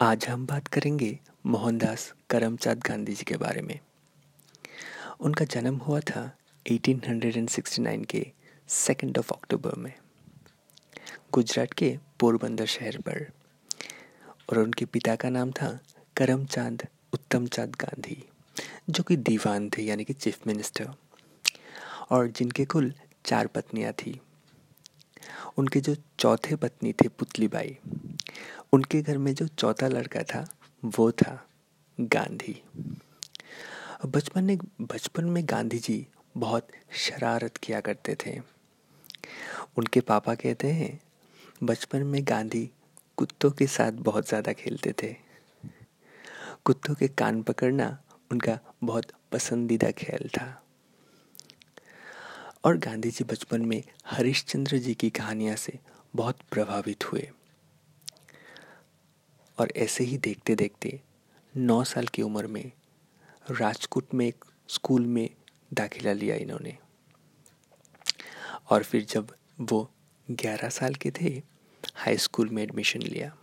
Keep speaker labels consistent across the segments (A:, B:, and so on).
A: आज हम बात करेंगे मोहनदास करमचंद गांधी जी के बारे में। उनका जन्म हुआ था 1869 के सेकेंड ऑफ़ अक्टूबर में, गुजरात के पोरबंदर शहर पर, और उनके पिता का नाम था करमचंद उत्तमचंद गांधी, जो कि दीवान थे, यानी कि चीफ मिनिस्टर, और जिनके कुल चार पत्नियाँ थी। उनके जो चौथे पत्नी थे पुतली बाई उनके घर में जो चौथा लड़का था, वो था गांधी। बचपन में बचपन में गांधी जी बहुत शरारत किया करते थे। उनके पापा कहते हैं, बचपन में गांधी कुत्तों के साथ बहुत ज़्यादा खेलते थे। कुत्तों के कान पकड़ना उनका बहुत पसंदीदा खेल था। और गांधी जी बचपन में हरिश्चंद्र जी की कहानियाँ से बहुत प्रभावित हुए। और ऐसे ही देखते देखते नौ साल की उम्र में राजकोट में एक स्कूल में दाखिला लिया इन्होंने। और फिर जब वो ग्यारह साल के थे हाई स्कूल में एडमिशन लिया।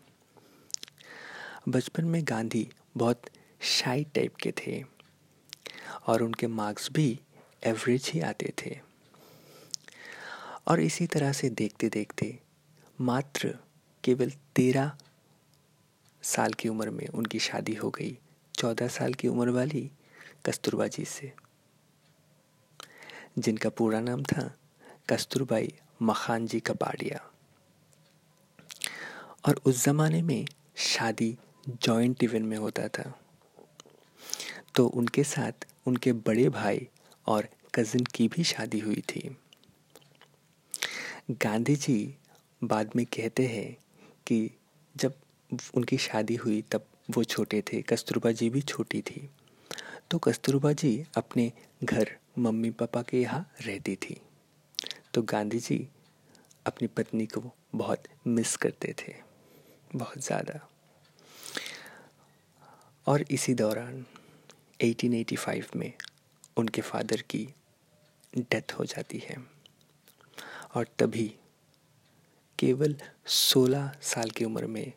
A: बचपन में गांधी बहुत शाई टाइप के थे और उनके मार्क्स भी एवरेज ही आते थे। और इसी तरह से देखते देखते मात्र केवल तेरह साल की उम्र में उनकी शादी हो गई, चौदह साल की उम्र वाली कस्तूरबा जी से। जिनका पूरा नाम था कस्तूरबाई मखान जी कपाड़िया और उस ज़माने में शादी जॉइंट इवेंट में होता था। तो उनके साथ उनके बड़े भाई और कज़न की भी शादी हुई थी। गांधी जी बाद में कहते हैं कि जब उनकी शादी हुई, तब वो छोटे थे। कस्तूरबा जी भी छोटी थी। तो कस्तूरबा जी अपने घर मम्मी पापा के यहाँ रहती थी। तो गांधी जी अपनी पत्नी को बहुत मिस करते थे। बहुत ज़्यादा। और इसी दौरान 1885 में उनके फादर की डेथ हो जाती है। और तभी केवल 16 साल की उम्र में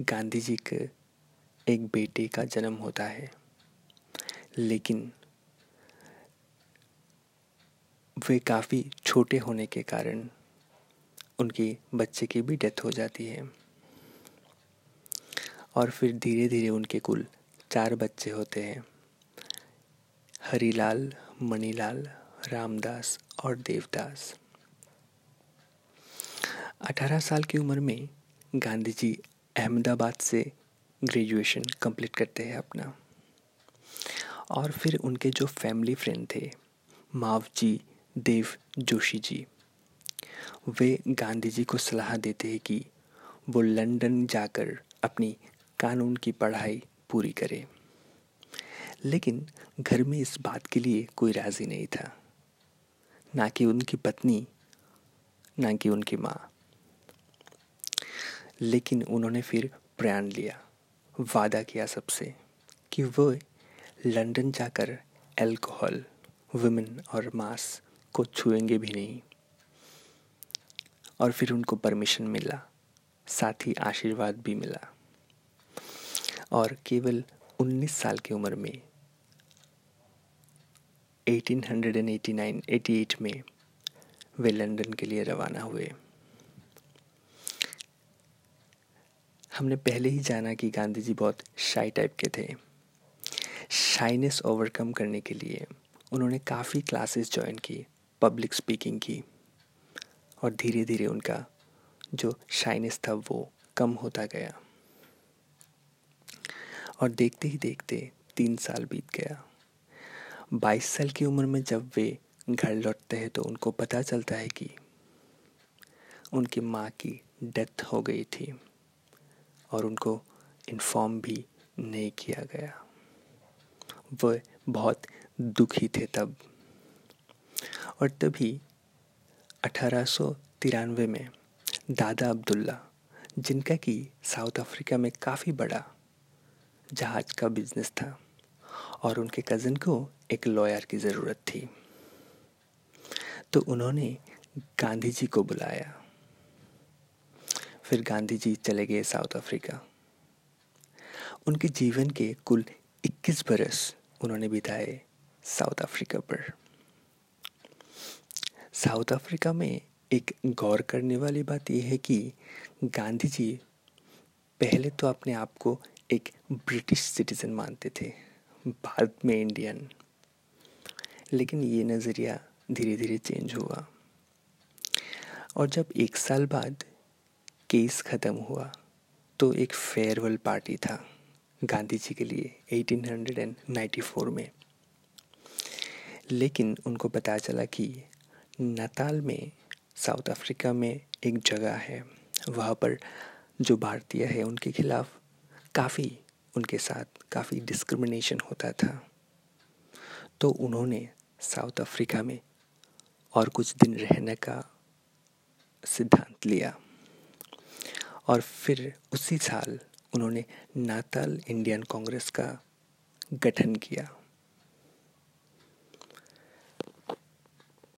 A: गांधी जी के एक बेटे का जन्म होता है। लेकिन वे काफ़ी छोटे होने के कारण उनके बच्चे की भी डेथ हो जाती है। और फिर धीरे धीरे उनके कुल चार बच्चे होते हैं। हरीलाल, मणिलाल, रामदास और देवदास। अठारह साल की उम्र में गांधी जी अहमदाबाद से ग्रेजुएशन कंप्लीट करते हैं अपना। और फिर उनके जो फैमिली फ्रेंड थे, मावजी, देव जोशी जी, वे गांधी जी को सलाह देते हैं कि वो लंदन जाकर अपनी कानून की पढ़ाई पूरी करें। लेकिन घर में इस बात के लिए कोई राज़ी नहीं था। ना कि उनकी पत्नी, ना कि उनकी माँ। लेकिन उन्होंने फिर प्रण लिया। वादा किया सबसे कि वो लंदन जाकर अल्कोहल वुमेन और मांस को छुएँगे भी नहीं। और फिर उनको परमिशन मिला, साथ ही आशीर्वाद भी मिला। और केवल 19 साल की उम्र में 1889 88 में वे लंदन के लिए रवाना हुए। हमने पहले ही जाना कि गांधी जी बहुत शाई टाइप के थे। शाइनेस ओवरकम करने के लिए उन्होंने काफ़ी क्लासेस ज्वाइन की पब्लिक स्पीकिंग की। और धीरे धीरे उनका जो शाइनेस था वो कम होता गया। और देखते ही देखते तीन साल बीत गया। बाईस साल की उम्र में जब वे घर लौटते हैं तो उनको पता चलता है कि उनकी माँ की डेथ हो गई थी। और उनको इन्फॉर्म भी नहीं किया गया। वह बहुत दुखी थे तब। और तभी अठारह में दादा अब्दुल्ला, जिनका कि साउथ अफ्रीका में काफ़ी बड़ा जहाज़ का बिज़नेस था और उनके कज़न को एक लॉयर की ज़रूरत थी तो उन्होंने गांधी जी को बुलाया। फिर गांधी जी चले गए साउथ अफ्रीका। उनके जीवन के कुल 21 बरस उन्होंने बिताए साउथ अफ्रीका पर। साउथ अफ्रीका में एक गौर करने वाली बात यह है कि गांधी जी पहले तो अपने आप को एक ब्रिटिश सिटीज़न मानते थे बाद में इंडियन। लेकिन ये नज़रिया धीरे धीरे चेंज हुआ। और जब एक साल बाद केस ख़त्म हुआ तो एक फेयरवेल पार्टी था गांधी जी के लिए 1894 में। लेकिन उनको पता चला कि नताल में, साउथ अफ्रीका में एक जगह है। वहाँ पर जो भारतीय है उनके खिलाफ़ काफ़ी उनके साथ काफ़ी डिस्क्रिमिनेशन होता था। तो उन्होंने साउथ अफ्रीका में और कुछ दिन रहने का सिद्धांत लिया। और फिर उसी साल उन्होंने नाताल इंडियन कांग्रेस का गठन किया।